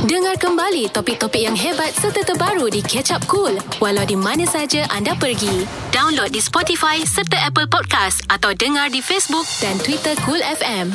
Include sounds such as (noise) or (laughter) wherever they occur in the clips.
Dengar kembali topik-topik yang hebat serta terbaru di Catch Up Cool walau di mana saja anda pergi. Download di Spotify serta Apple Podcast atau dengar di Facebook dan Twitter Cool FM.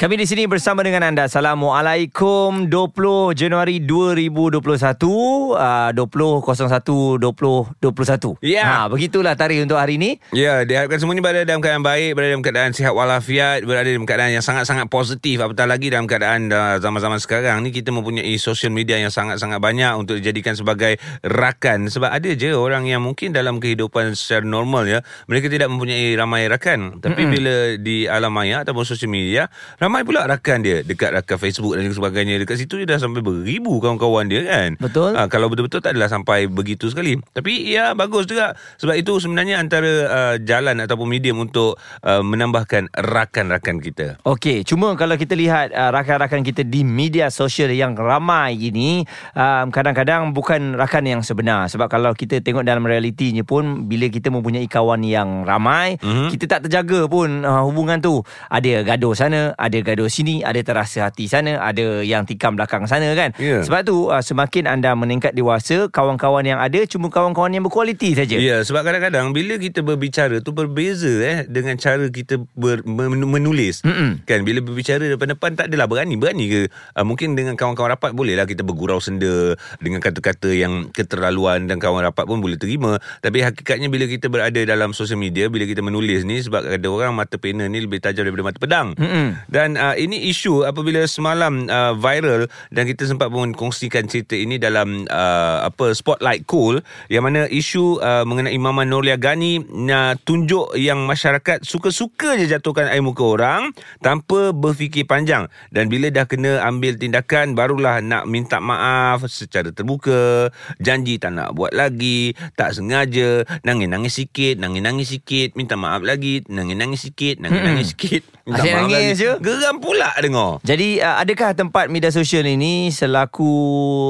Kami di sini bersama dengan anda. Assalamualaikum 20 Januari 2021 uh, 20.01 2021. Ya. Ha, begitulah tarikh untuk hari ini. Ya, diharapkan semuanya berada dalam keadaan baik, berada dalam keadaan sihat walafiat, berada dalam keadaan yang sangat-sangat positif. Apatah lagi dalam keadaan uh, zaman-zaman sekarang ni kita mempunyai social media yang sangat-sangat banyak untuk dijadikan sebagai rakan. Sebab ada je orang yang mungkin dalam kehidupan secara normal ya, mereka tidak mempunyai ramai rakan. Tapi mm-hmm. bila di alam maya ataupun social media, ramai pula rakan dia dekat rakan Facebook dan sebagainya. Dekat situ dia dah sampai beribu kawan-kawan dia kan. Betul. Ha, kalau betul-betul tak adalah sampai begitu sekali. Tapi ya bagus juga sebab itu sebenarnya antara uh, jalan ataupun medium untuk uh, menambahkan rakan-rakan kita. Okey, cuma kalau kita lihat uh, rakan-rakan kita di media sosial yang ramai ini, um, kadang-kadang bukan rakan yang sebenar. Sebab kalau kita tengok dalam realitinya pun, bila kita mempunyai kawan yang ramai, mm-hmm. kita tak terjaga pun uh, hubungan tu. Ada gaduh sana, ada gaduh sini, ada terasa hati sana, ada yang tikam belakang sana kan. Ya. Sebab tu uh, semakin anda meningkat dewasa, kawan-kawan yang ada cuma kawan-kawan yang berkualiti saja. Ya, sebab kadang-kadang bila kita berbicara tu berbeza eh dengan cara kita ber, men- menulis. Mm-mm. Kan bila berbicara depan-depan tak adalah berani. Berani ke? Uh, mungkin dengan kawan-kawan rapat bolehlah kita bergurau senda dengan kata-kata yang keterlaluan dan kawan rapat pun boleh terima. Tapi hakikatnya bila kita berada dalam sosial media, bila kita menulis ni sebab ada orang mata pena ni lebih tajam daripada mata pedang. Mm-mm. Dan uh, ini isu apabila semalam uh, viral dan kita sempat pun kongsikan cerita ini dalam uh, apa spotlight cool yang mana isu uh, mengenai Mama Nolia Gani uh, tunjuk yang masyarakat suka-suka je jatuhkan air muka orang tanpa berfikir panjang. Dan bila dah kena ambil tindakan barulah nak minta maaf secara terbuka janji tak nak buat lagi tak sengaja nangis-nangis sikit nangis-nangis sikit minta maaf lagi nangis-nangis sikit nangis-nangis sikit minta Asyik maaf nangis lagi je. Geram pula dengar Jadi uh, adakah tempat media sosial ini selaku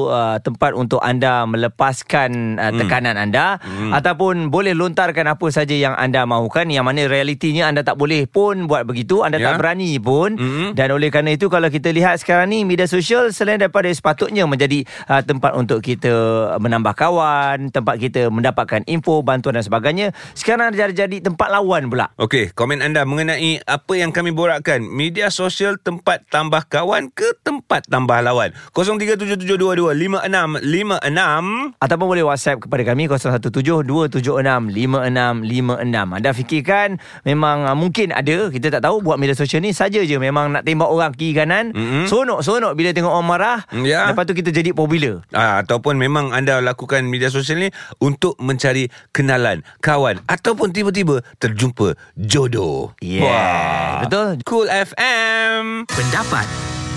uh, tempat untuk anda melepaskan uh, tekanan anda Hmm. ataupun boleh lontarkan apa saja yang anda mahukan yang mana realitinya anda tak boleh pun buat begitu anda Ya. tak berani pun Hmm. dan oleh kerana itu kalau kita lihat sekarang ni media sosial selain daripada sepatutnya menjadi uh, tempat untuk kita menambah kawan tempat kita mendapatkan info bantuan dan sebagainya sekarang jadi jadi tempat lawan pula Okey, komen anda mengenai apa yang kami borakkan. Media sosial tempat tambah kawan ke tempat tambah lawan? 0377225656. Ataupun boleh WhatsApp kepada kami 0172765656. Anda fikirkan memang uh, mungkin ada, kita tak tahu buat media sosial ni saja je memang nak tembak orang kiri kanan. Mm-mm. Sonok-sonok bila tengok orang marah. Ya. Lepas tu kita jadi popular. Ah, ataupun memang anda lakukan media sosial ni untuk mencari kenalan, kawan ataupun tiba-tiba terjumpa jodoh. Yeah. Betul? Cool FM. Pendapat,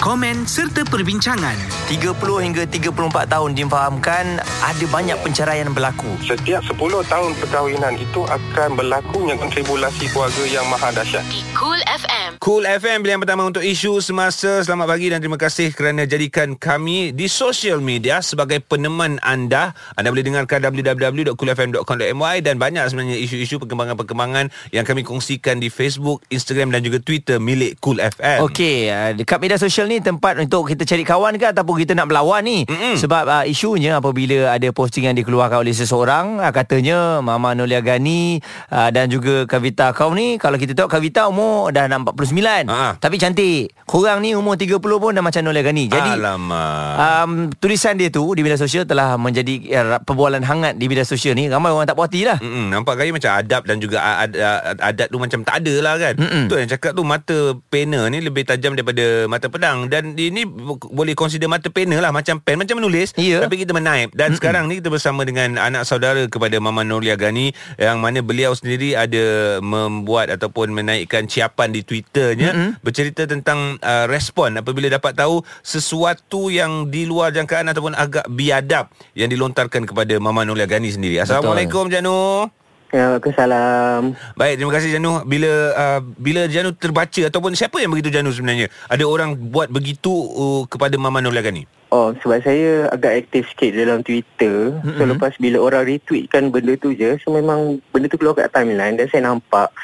komen serta perbincangan 30 hingga 34 tahun difahamkan ada banyak penceraian berlaku. Setiap 10 tahun perkahwinan itu akan berlakunya kontribulasi keluarga yang maha dahsyat. Di Cool FM. Cool FM pilihan pertama untuk isu semasa. Selamat pagi dan terima kasih kerana jadikan kami di social media sebagai peneman anda. Anda boleh dengarkan www.coolfm.com.my dan banyak sebenarnya isu-isu perkembangan-perkembangan yang kami kongsikan di Facebook, Instagram dan juga Twitter milik Cool FM. Okey, uh, dekat media sosial ni tempat untuk kita cari kawan ke ataupun kita nak berlawan ni? Mm-mm. Sebab uh, isunya apabila ada postingan dikeluarkan oleh seseorang, uh, katanya Mama Nolia Gani uh, dan juga Kavita kau ni, kalau kita tengok Kavita umur dah nak 49. Ha. Tapi cantik. Korang ni umur 30 pun dah macam Nolia Gani. Jadi Alamak. um, tulisan dia tu di media sosial telah menjadi uh, perbualan hangat di media sosial ni. Ramai orang tak puas lah. Mm-mm, nampak gaya macam adab dan juga ad, ad, adat tu macam tak ada lah kan. Mm-mm. Tu yang cakap tu mata pena ni lebih tajam daripada mata pedang dan ini bo- boleh consider mata pena lah macam pen macam menulis Ya. tapi kita menaip dan Mm-mm. sekarang ni kita bersama dengan anak saudara kepada Mama Noria Gani yang mana beliau sendiri ada membuat ataupun menaikkan ciapan di Twitternya Mm-mm. bercerita tentang uh, respon apabila dapat tahu sesuatu yang di luar jangkaan ataupun agak biadab yang dilontarkan kepada Mama Noria Gani sendiri. Assalamualaikum Janu. Ya, Waalaikumsalam. Baik, terima kasih Janu. Bila uh, bila Janu terbaca ataupun siapa yang begitu Janu sebenarnya? Ada orang buat begitu uh, kepada Mama Nur Lagani? Oh, sebab saya agak aktif sikit dalam Twitter. Mm-hmm. So, lepas bila orang retweetkan benda tu je, so memang benda tu keluar kat timeline dan saya nampak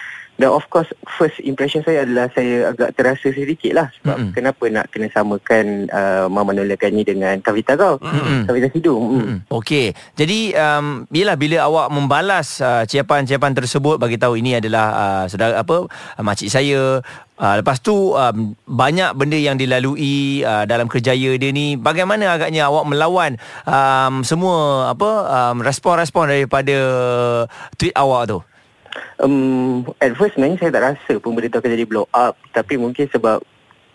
Dan of course first impression saya adalah saya agak terasa sedikit lah sebab mm-hmm. kenapa nak kena samakan uh, Mama Nolia Gani dengan Kavita kau. Mm-mm. Kavita Sidhu. Mm. Hmm. Okey. Jadi um bila bila awak membalas uh, ciapan-ciapan tersebut bagi tahu ini adalah uh, saudara apa uh, makcik saya Uh, lepas tu um, banyak benda yang dilalui uh, dalam kerjaya dia ni bagaimana agaknya awak melawan um, semua apa um, respon-respon daripada tweet awak tu Um, at first sebenarnya saya tak rasa pun benda tu akan jadi blow up. Tapi mungkin sebab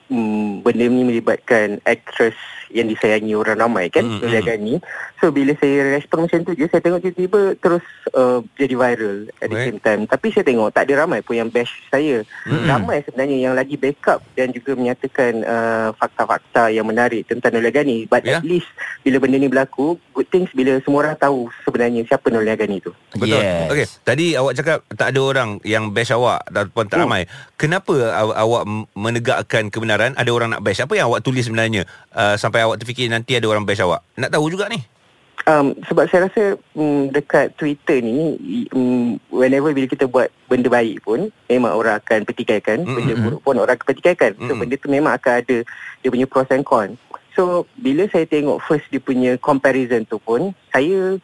um, benda ni melibatkan actress yang disayangi orang ramai kan Mm, mm, mm. Gani so bila saya respon macam tu je saya tengok tiba-tiba terus uh, jadi viral at the Right. same time tapi saya tengok tak ada ramai pun yang bash saya Mm-mm. ramai sebenarnya yang lagi backup dan juga menyatakan uh, fakta-fakta yang menarik tentang Nolia Gani but Ya. at least bila benda ni berlaku good things bila semua orang tahu sebenarnya siapa Nolia Gani tu Betul. Yes. Okey, tadi awak cakap tak ada orang yang bash awak ataupun tak Hmm. ramai. Kenapa aw- awak menegakkan kebenaran ada orang nak bash? Apa yang awak tulis sebenarnya uh, sampai awak terfikir nanti ada orang bash awak? Nak tahu juga ni. Um, sebab saya rasa um, dekat Twitter ni um, whenever bila kita buat benda baik pun memang orang akan petikaikan Mm-mm. benda buruk pun orang akan petikaikan so Mm-mm. benda tu memang akan ada dia punya pros and cons so bila saya tengok first dia punya comparison tu pun saya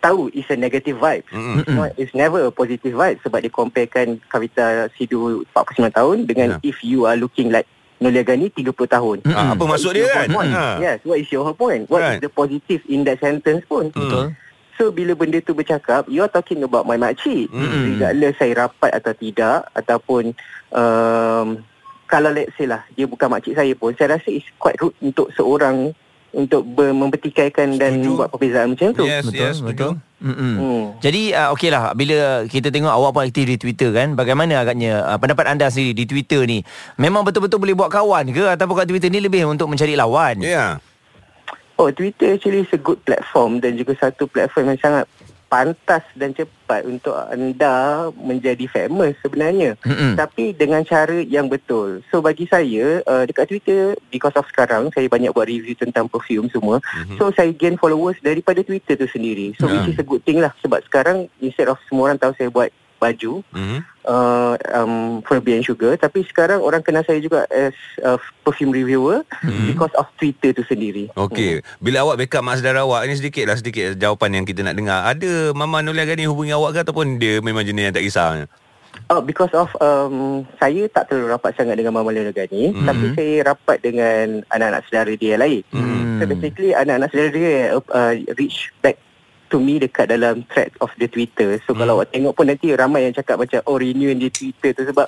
tahu it's a negative vibe Mm-mm. It's not- It's never a positive vibe sebab dia comparekan Kavita Sidhu 49 tahun dengan Ya. if you are looking like Nolia Gani 30 tahun. Ah, apa What maksud dia kan? Point? Ha. Yes, what is your point? What Right. is the positive in that sentence pun? Betul. So bila benda tu bercakap, you are talking about my makcik. Mm. Regardless saya rapat atau tidak ataupun um, kalau let's say lah dia bukan makcik saya pun, saya rasa it's quite rude untuk seorang untuk ber- mempertikaikan dan Setuju. buat perbezaan macam tu. Yes, yes, betul. Mm-mm. Hmm. Jadi uh, okeylah bila kita tengok awak pun aktif di Twitter kan bagaimana agaknya uh, pendapat anda sendiri di Twitter ni memang betul-betul boleh buat kawan ke ataupun kat Twitter ni lebih untuk mencari lawan Ya. Yeah. Oh, Twitter actually is a good platform dan juga satu platform yang sangat pantas dan cepat untuk anda menjadi famous sebenarnya. Mm-mm. Tapi dengan cara yang betul. So bagi saya uh, dekat Twitter because of sekarang saya banyak buat review tentang perfume semua. Mhm. So saya gain followers daripada Twitter tu sendiri. So Ya. which is a good thing lah sebab sekarang instead of semua orang tahu saya buat baju Mhm. uh, um, Furby and Sugar tapi sekarang orang kenal saya juga as uh, perfume reviewer Mhm. because of Twitter tu sendiri. Okey, bila awak backup mak saudara awak ni sedikitlah sedikit jawapan yang kita nak dengar. Ada Mama Nolia Gani hubungi awak ke ataupun dia memang jenis yang tak kisah? Oh, because of um, saya tak terlalu rapat sangat dengan Mama Lena Gani, Mhm. tapi saya rapat dengan anak-anak saudara dia lain. Hmm. So basically anak-anak saudara dia uh, reach back to me dekat dalam thread of the Twitter. So Hmm. kalau awak tengok pun nanti ramai yang cakap macam oh renew di Twitter tu sebab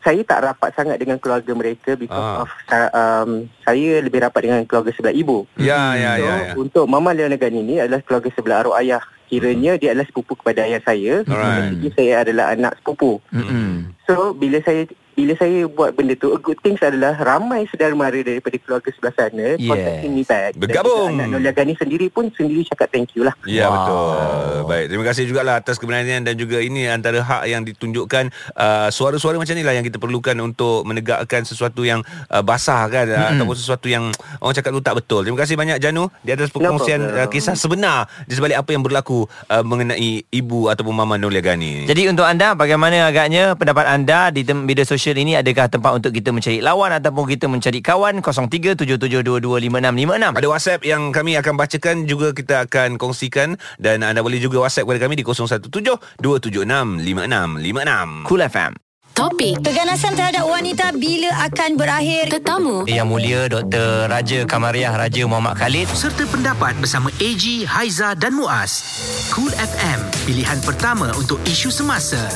saya tak rapat sangat dengan keluarga mereka Ah. because of uh, um, saya lebih rapat dengan keluarga sebelah ibu. Ya, ya, so ya, ya. untuk Mama Leona Gani ni adalah keluarga sebelah arwah ayah. Kiranya dia adalah sepupu kepada ayah saya. Alright. Jadi saya adalah anak sepupu. Mm-mm. So bila saya bila saya buat benda tu a good things adalah ramai saudara mara daripada keluarga sebelah sana Yes. contacting me back. Dan Bergabung. Anak Nolia Gani sendiri pun sendiri cakap thank you lah. Ya Wow. betul. Baik, terima kasih jugalah atas keberanian dan juga ini antara hak yang ditunjukkan uh, suara-suara macam inilah yang kita perlukan untuk menegakkan sesuatu yang uh, basah kan mm-hmm. ataupun sesuatu yang orang cakap tu tak betul. Terima kasih banyak Janu di atas perkongsian problem. uh, kisah sebenar di sebalik apa yang berlaku uh, mengenai ibu ataupun mama Nolia Gani. Jadi untuk anda bagaimana agaknya pendapat anda di tem- media sosial ini adakah tempat untuk kita mencari lawan ataupun kita mencari kawan 0377225656 Ada WhatsApp yang kami akan bacakan juga kita akan kongsikan dan anda boleh juga WhatsApp kepada kami di 0172765656. Cool FM. Topik Keganasan terhadap wanita bila akan berakhir? tetamu Yang mulia Dr. Raja Kamariah Raja Muhammad Khalid Serta pendapat bersama AG, Haiza dan Muaz. Cool FM, pilihan pertama untuk isu semasa.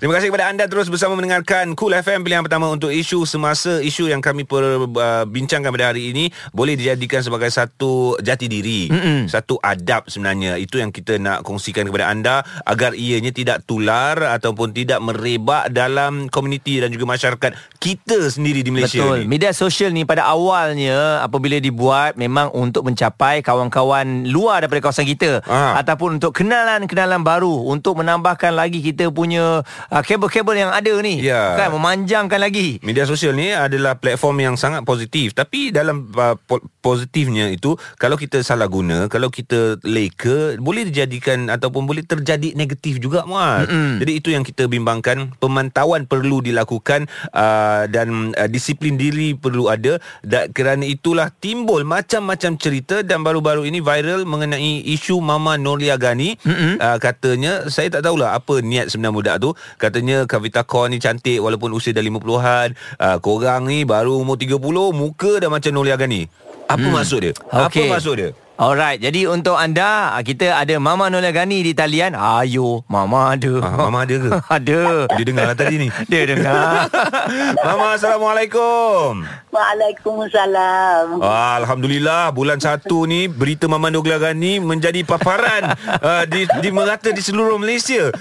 Terima kasih kepada anda terus bersama mendengarkan Cool FM pilihan pertama untuk isu semasa isu yang kami perbincangkan pada hari ini boleh dijadikan sebagai satu jati diri, Mm-mm. satu adab sebenarnya. Itu yang kita nak kongsikan kepada anda agar ianya tidak tular ataupun tidak merebak dalam komuniti dan juga masyarakat kita sendiri di Malaysia Betul. ni. Media sosial ni pada awalnya apabila dibuat memang untuk mencapai kawan-kawan luar daripada kawasan kita Ah. ataupun untuk kenalan-kenalan baru untuk menambahkan lagi kita punya uh, kabel-kabel yang ada ni. Ya. Kan memanjangkan lagi. Media sosial ni adalah platform yang sangat positif tapi dalam uh, po- positifnya itu kalau kita salah guna kalau kita leka boleh dijadikan ataupun boleh terjadi negatif juga Muaz. Mm-hmm. Jadi itu yang kita bimbangkan pemantauan perlu dilakukan uh, dan uh, disiplin diri perlu ada dan kerana itulah timbul macam-macam cerita dan baru-baru ini viral mengenai isu Mama Nolia Gani mm-hmm. uh, katanya saya tak tahulah apa niat sebenar budak tu katanya Kavita Kaur ni cantik walaupun usia dah 50-an uh, korang ni baru umur 30 muka dah macam Nolia Gani apa hmm. maksud dia Okey. apa maksud dia Alright, jadi untuk anda ah, kita ada Mama Nola Gani di talian. Ayo, Mama ada. Ah, Mama ada ke? (laughs) ada. Dia dengar lah tadi ni (laughs) Dia dengar. (laughs) Mama Assalamualaikum Waalaikumsalam. Ah, Alhamdulillah bulan satu ni berita Mama Nogla Gani menjadi paparan uh, di, di merata di seluruh Malaysia.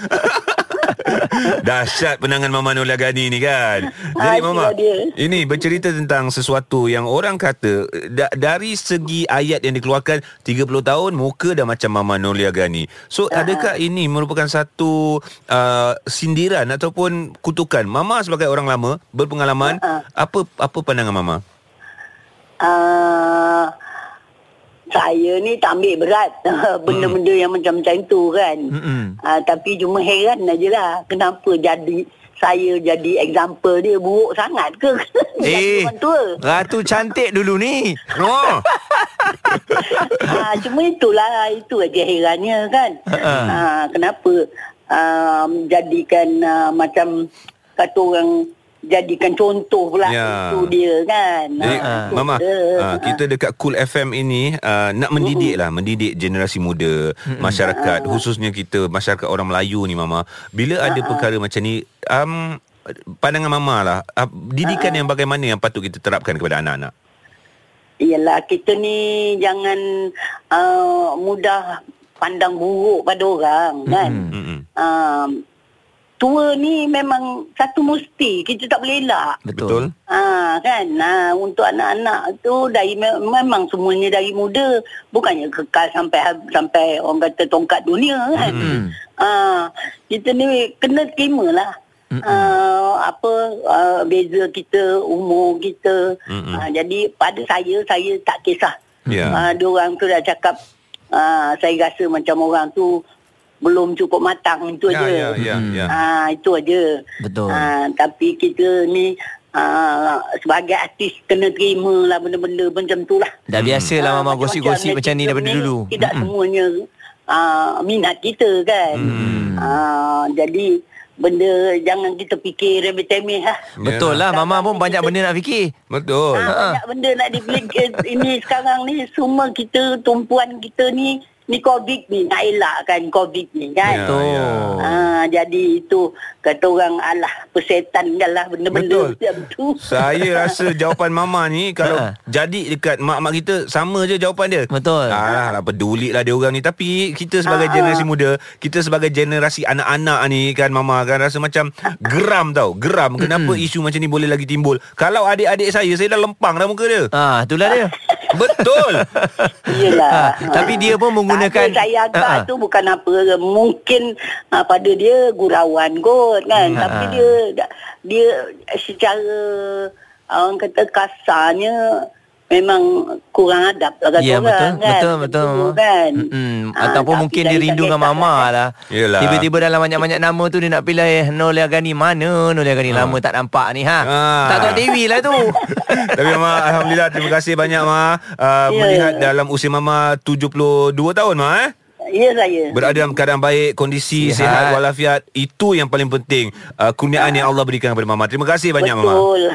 (laughs) Dahsyat penangan Mama Nola Gani ni kan. (laughs) Jadi Ah, Mama, dia. ini bercerita tentang sesuatu yang orang kata da, dari segi ayat yang dikeluarkan 30 tahun muka dah macam Mama Nolia Gani. So Ah. adakah ini merupakan satu uh, sindiran ataupun kutukan Mama sebagai orang lama berpengalaman Ah, apa apa pandangan Mama? Uh, saya ni tak ambil berat (laughs) benda-benda yang macam-macam tu kan. Uh, tapi cuma heran aja lah kenapa jadi saya jadi example dia buruk sangat ke? (laughs) Eh, Jadi orang tua. Ratu cantik dulu ni. Oh. ha, cuma itulah itu aja herannya kan. Ha, kenapa um, jadikan uh, macam kata orang jadikan contoh pula Ya. itu dia kan. Jadi Ha, itu Mama uh, Kita dekat Cool FM ini uh, Nak mendidik lah Mendidik generasi muda Masyarakat Khususnya kita Masyarakat orang Melayu ni Mama. Bila ada perkara macam ni um, Pandangan Mama lah uh, Didikan yang bagaimana Yang patut kita terapkan Kepada anak-anak? Yalah kita ni jangan uh, mudah pandang buruk pada orang kan. Mm-mm. Um, tua ni memang satu mesti kita tak boleh elak. Betul Ha, kan ha, untuk anak-anak tu dari me- memang semuanya dari muda bukannya kekal sampai sampai orang kata tongkat dunia kan. Mm. Ha, kita ni kena terima lah. Uh, apa uh, beza kita umur kita Mm-mm. uh, jadi pada saya saya tak kisah Ya. uh, dia orang tu dah cakap uh, saya rasa macam orang tu belum cukup matang itu Ya aja ya ya, ya. Ah itu aja. Betul. Ah tapi kita ni ah, sebagai artis kena terima lah benda-benda macam tu lah. Dah biasalah Ah, Mama macam-macam gosip-gosip macam ni netizen daripada dulu. Tidak Mm-mm. semuanya ah, minat kita kan. Hmm. Ah, jadi benda jangan kita fikir remeh-temeh lah. Betul lah Mama pun banyak benda nak fikir. Betul Ah, banyak benda nak dipikir ini sekarang ni semua kita tumpuan kita ni ni COVID ni nak elakkan COVID ni kan. Ya, Betul. ya. Ah, jadi itu kata orang alah persetan lah Betul. benda-benda macam tu. (laughs) Saya rasa jawapan Mama ni Kalau Ha. jadi dekat mak-mak kita Sama je jawapan dia Betul. Alah lah peduli lah dia orang ni Tapi kita sebagai Ah, generasi muda Kita sebagai generasi anak-anak ni kan Mama kan Rasa macam geram tau Geram Kenapa isu macam ni boleh lagi timbul Kalau adik-adik saya Saya dah lempang dah muka dia Ah, itulah dia. (laughs) Betul Iyalah. Ha, tapi dia pun menggunakan- Tak ada, saya agak Ha, ha. tu bukan apa mungkin uh, pada dia gurauan kot kan. Hmm, Tapi ha. dia dia secara orang kata kasarnya memang kurang adab lah kata Ya orang betul kan. betul betul. tu kan. Mm-mm. Ah, Ataupun mungkin dia rindu dengan mama kan. lah. Yelah. Tiba-tiba dalam banyak-banyak nama tu dia nak pilih Nolia Gani mana Nolia Gani lama tak nampak ni ha. Ah. Tak tahu TV lah tu. (laughs) Tapi Mama Alhamdulillah Terima kasih banyak Ma uh, Ya. Melihat dalam usia Mama 72 tahun Ma eh Ya saya. Berada dalam keadaan baik Kondisi Sihat. sihat, walafiat Itu yang paling penting uh, Kurniaan yang Allah berikan kepada Mama Terima kasih banyak Mama Betul. (laughs)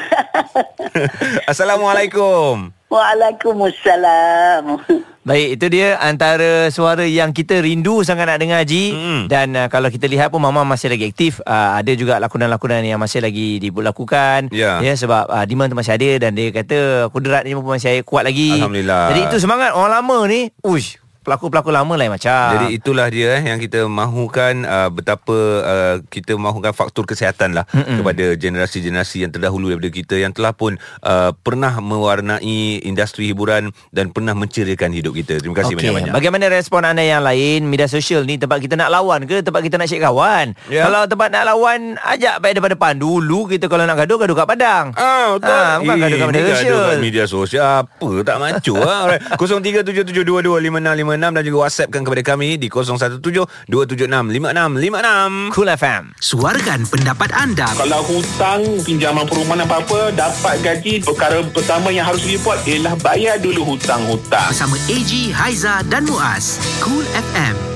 (laughs) Assalamualaikum Waalaikumsalam. (laughs) Baik, itu dia antara suara yang kita rindu sangat nak dengar Haji Mm. Dan uh, kalau kita lihat pun Mama masih lagi aktif uh, Ada juga lakonan-lakonan yang masih lagi dilakukan Ya. ya Sebab uh, demand tu masih ada Dan dia kata kudratnya pun masih kuat lagi Alhamdulillah. Jadi itu semangat orang lama ni Uish pelakon-pelakon lama lain macam. Jadi itulah dia eh, yang kita mahukan uh, betapa uh, kita mahukan faktor kesihatan lah Mm-mm. kepada generasi-generasi yang terdahulu daripada kita yang telah pun uh, pernah mewarnai industri hiburan dan pernah menceriakan hidup kita. Terima kasih Okey, banyak-banyak. Bagaimana respon anda yang lain Media sosial ni Tempat kita nak lawan ke Tempat kita nak cek kawan Ya. Kalau tempat nak lawan Ajak baik depan-depan Dulu kita kalau nak gaduh Gaduh kat padang Ah, betul. Ah, bukan gaduh kat media Ini gaduh sosial. kat media sosial. Apa tak macu ah. (laughs) Alright. 0377225656 dan juga WhatsAppkan kepada kami di 0172765656. Cool FM Suarakan pendapat anda Kalau hutang pinjaman perumahan apa-apa dapat gaji perkara pertama yang harus report ialah bayar dulu hutang-hutang. bersama AG, Haiza dan Muaz. Cool FM.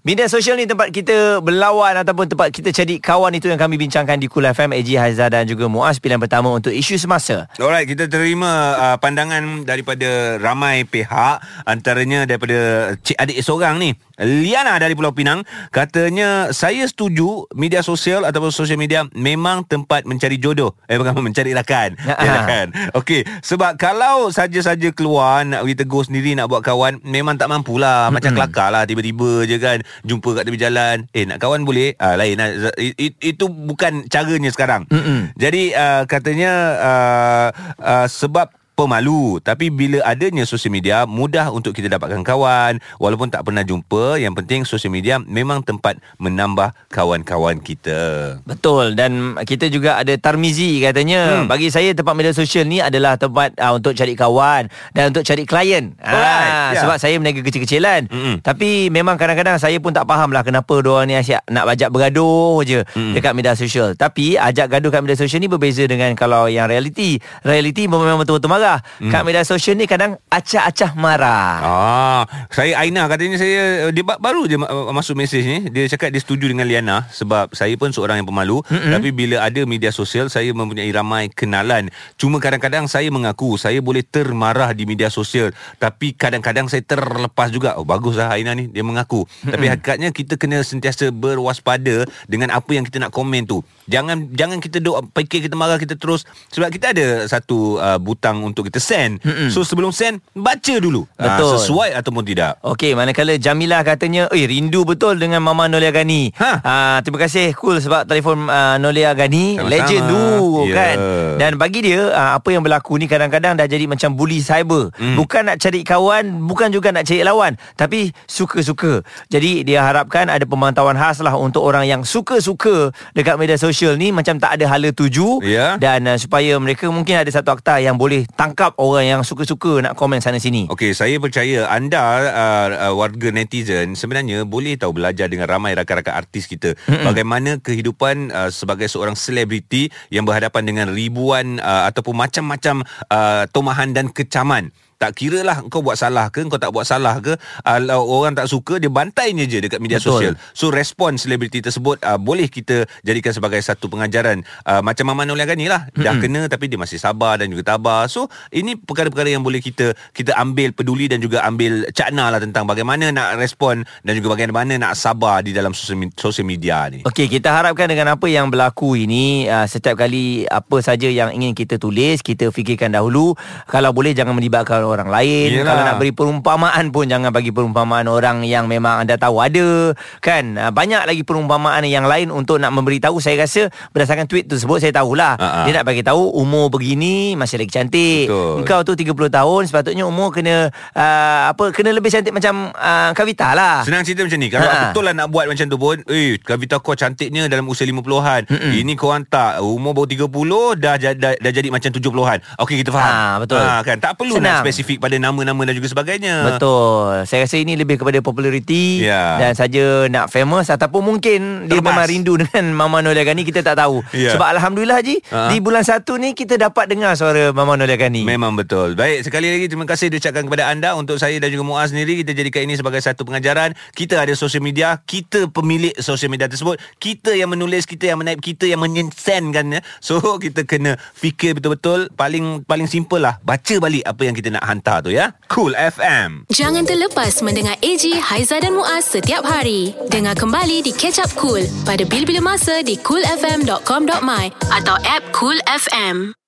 Media sosial ni tempat kita berlawan Ataupun tempat kita cari kawan Itu yang kami bincangkan Di Cool FM AG Haizah dan juga Muaz Pilihan pertama untuk isu semasa Alright, kita terima uh, pandangan daripada ramai pihak antaranya daripada cik adik seorang ni. Liana dari Pulau Pinang katanya saya setuju media sosial ataupun sosial media memang tempat mencari jodoh. Eh bukan (laughs) mencari rakan. Ya, Ya, ah. kan. Okey, sebab kalau saja-saja keluar nak pergi tegur sendiri nak buat kawan memang tak mampulah. Macam kelakar lah tiba-tiba je kan jumpa kat tepi jalan. Eh nak kawan boleh? Ah lain lah. I- itu bukan caranya sekarang. Mm-mm. Jadi uh, katanya uh, uh, sebab pemalu tapi bila adanya sosial media mudah untuk kita dapatkan kawan walaupun tak pernah jumpa yang penting sosial media memang tempat menambah kawan-kawan kita Betul dan kita juga ada Tarmizi katanya hmm. bagi saya tempat media sosial ni adalah tempat uh, untuk cari kawan dan untuk cari klien. Alright, Ah, yeah. sebab saya berniaga kecil-kecilan. Mm-mm. Tapi memang kadang-kadang saya pun tak faham lah kenapa diorang ni asyik nak bajak bergaduh je Mm. dekat media sosial. Tapi ajak gaduh kat media sosial ni berbeza dengan kalau yang reality. Reality memang betul-betul marah. Mm. Kat media sosial ni kadang acah-acah marah. Ah, saya Aina katanya saya dia ba- baru je ma- masuk mesej ni. Dia cakap dia setuju dengan Liana sebab saya pun seorang yang pemalu mm-hmm. tapi bila ada media sosial saya mempunyai ramai kenalan. Cuma kadang-kadang saya mengaku saya boleh termarah di media sosial tapi kadang-kadang saya terlepas juga. Oh baguslah Aina ni dia mengaku. Mm-hmm. Tapi hakikatnya kita kena sentiasa berwaspada dengan apa yang kita nak komen tu. Jangan jangan kita duk fikir kita marah kita terus sebab kita ada satu uh, butang untuk kita send. Mm-hmm. So sebelum send baca dulu. Ah, Betul. sesuai ataupun tidak. Okey, manakala Jamilah katanya, "Eh, rindu betul dengan Mama Nolia Gani." Ha. Ah, terima kasih cool sebab telefon uh, Nolia Gani, Sama-sama. legend tu Ya. kan. Dan bagi dia, uh, apa yang berlaku ni kadang-kadang dah jadi macam bully cyber. Hmm. Bukan nak cari kawan, bukan juga nak cari lawan, tapi suka-suka. Jadi dia harapkan ada pemantauan khas lah untuk orang yang suka-suka dekat media sosial ni macam tak ada hala tuju Ya. dan uh, supaya mereka mungkin ada satu akta yang boleh tangkap orang yang suka-suka nak komen sana sini. Okey, saya percaya anda uh, uh, warga netizen sebenarnya boleh tahu belajar dengan ramai rakan-rakan artis kita mm bagaimana kehidupan uh, sebagai seorang selebriti yang berhadapan dengan ribuan uh, ataupun macam-macam uh, tomahan dan kecaman. Tak kira lah kau buat salah ke Kau tak buat salah ke Kalau orang tak suka Dia bantainya je Dekat media Betul. sosial So respon selebriti tersebut uh, Boleh kita Jadikan sebagai satu pengajaran uh, Macam Mama Nolia Gani lah Dah Mm-mm. kena Tapi dia masih sabar Dan juga tabah So ini perkara-perkara yang boleh kita Kita ambil peduli Dan juga ambil cakna lah Tentang bagaimana nak respon Dan juga bagaimana nak sabar Di dalam sosial media ni Okey, kita harapkan dengan apa yang berlaku ini, uh, setiap kali apa saja yang ingin kita tulis, kita fikirkan dahulu. Kalau boleh jangan melibatkan orang lain. Yelah. Kalau nak beri perumpamaan pun jangan bagi perumpamaan orang yang memang anda tahu ada. Kan? Uh, banyak lagi perumpamaan yang lain untuk nak memberitahu. Saya rasa berdasarkan tweet tersebut saya tahulah. Ha-ha. Dia nak bagi tahu umur begini masih lagi cantik. Betul. Engkau tu 30 tahun sepatutnya umur kena uh, apa kena lebih cantik macam uh, Kavita lah. Senang cerita macam ni Kalau Ha. betul lah nak buat macam tu pun Eh Kavita kau cantiknya Dalam usia 50-an Mm-mm. Ini korang tak Umur baru 30 Dah, dah, dah, dah jadi macam 70-an Okey kita faham Ha, betul. ha, kan? Tak perlu Senang. nak spesifik Pada nama-nama dan juga sebagainya Betul. Saya rasa ini lebih kepada populariti Ya. dan saja nak famous ataupun mungkin dia Terlepas. memang rindu (laughs) dengan Mama Nolia Gani kita tak tahu. Ya. Sebab alhamdulillah Haji Ha. di bulan satu ni kita dapat dengar suara Mama Nolia Gani. Memang betul Baik sekali lagi Terima kasih diucapkan kepada anda Untuk saya dan juga Muaz sendiri Kita jadikan ini sebagai satu pengajaran Kita ada sosial media Kita pemilik sosial media tersebut Kita yang menulis Kita yang menaip Kita yang menyensenkan ya. So (laughs) kita kena Fikir betul-betul Paling paling simple lah Baca balik Apa yang kita nak hantar tu ya Cool FM Jangan terlepas mendengar AG, Haiza dan Muaz setiap hari. Dengar kembali di Catch Up Cool pada bil-bil masa di coolfm.com.my atau app Cool FM.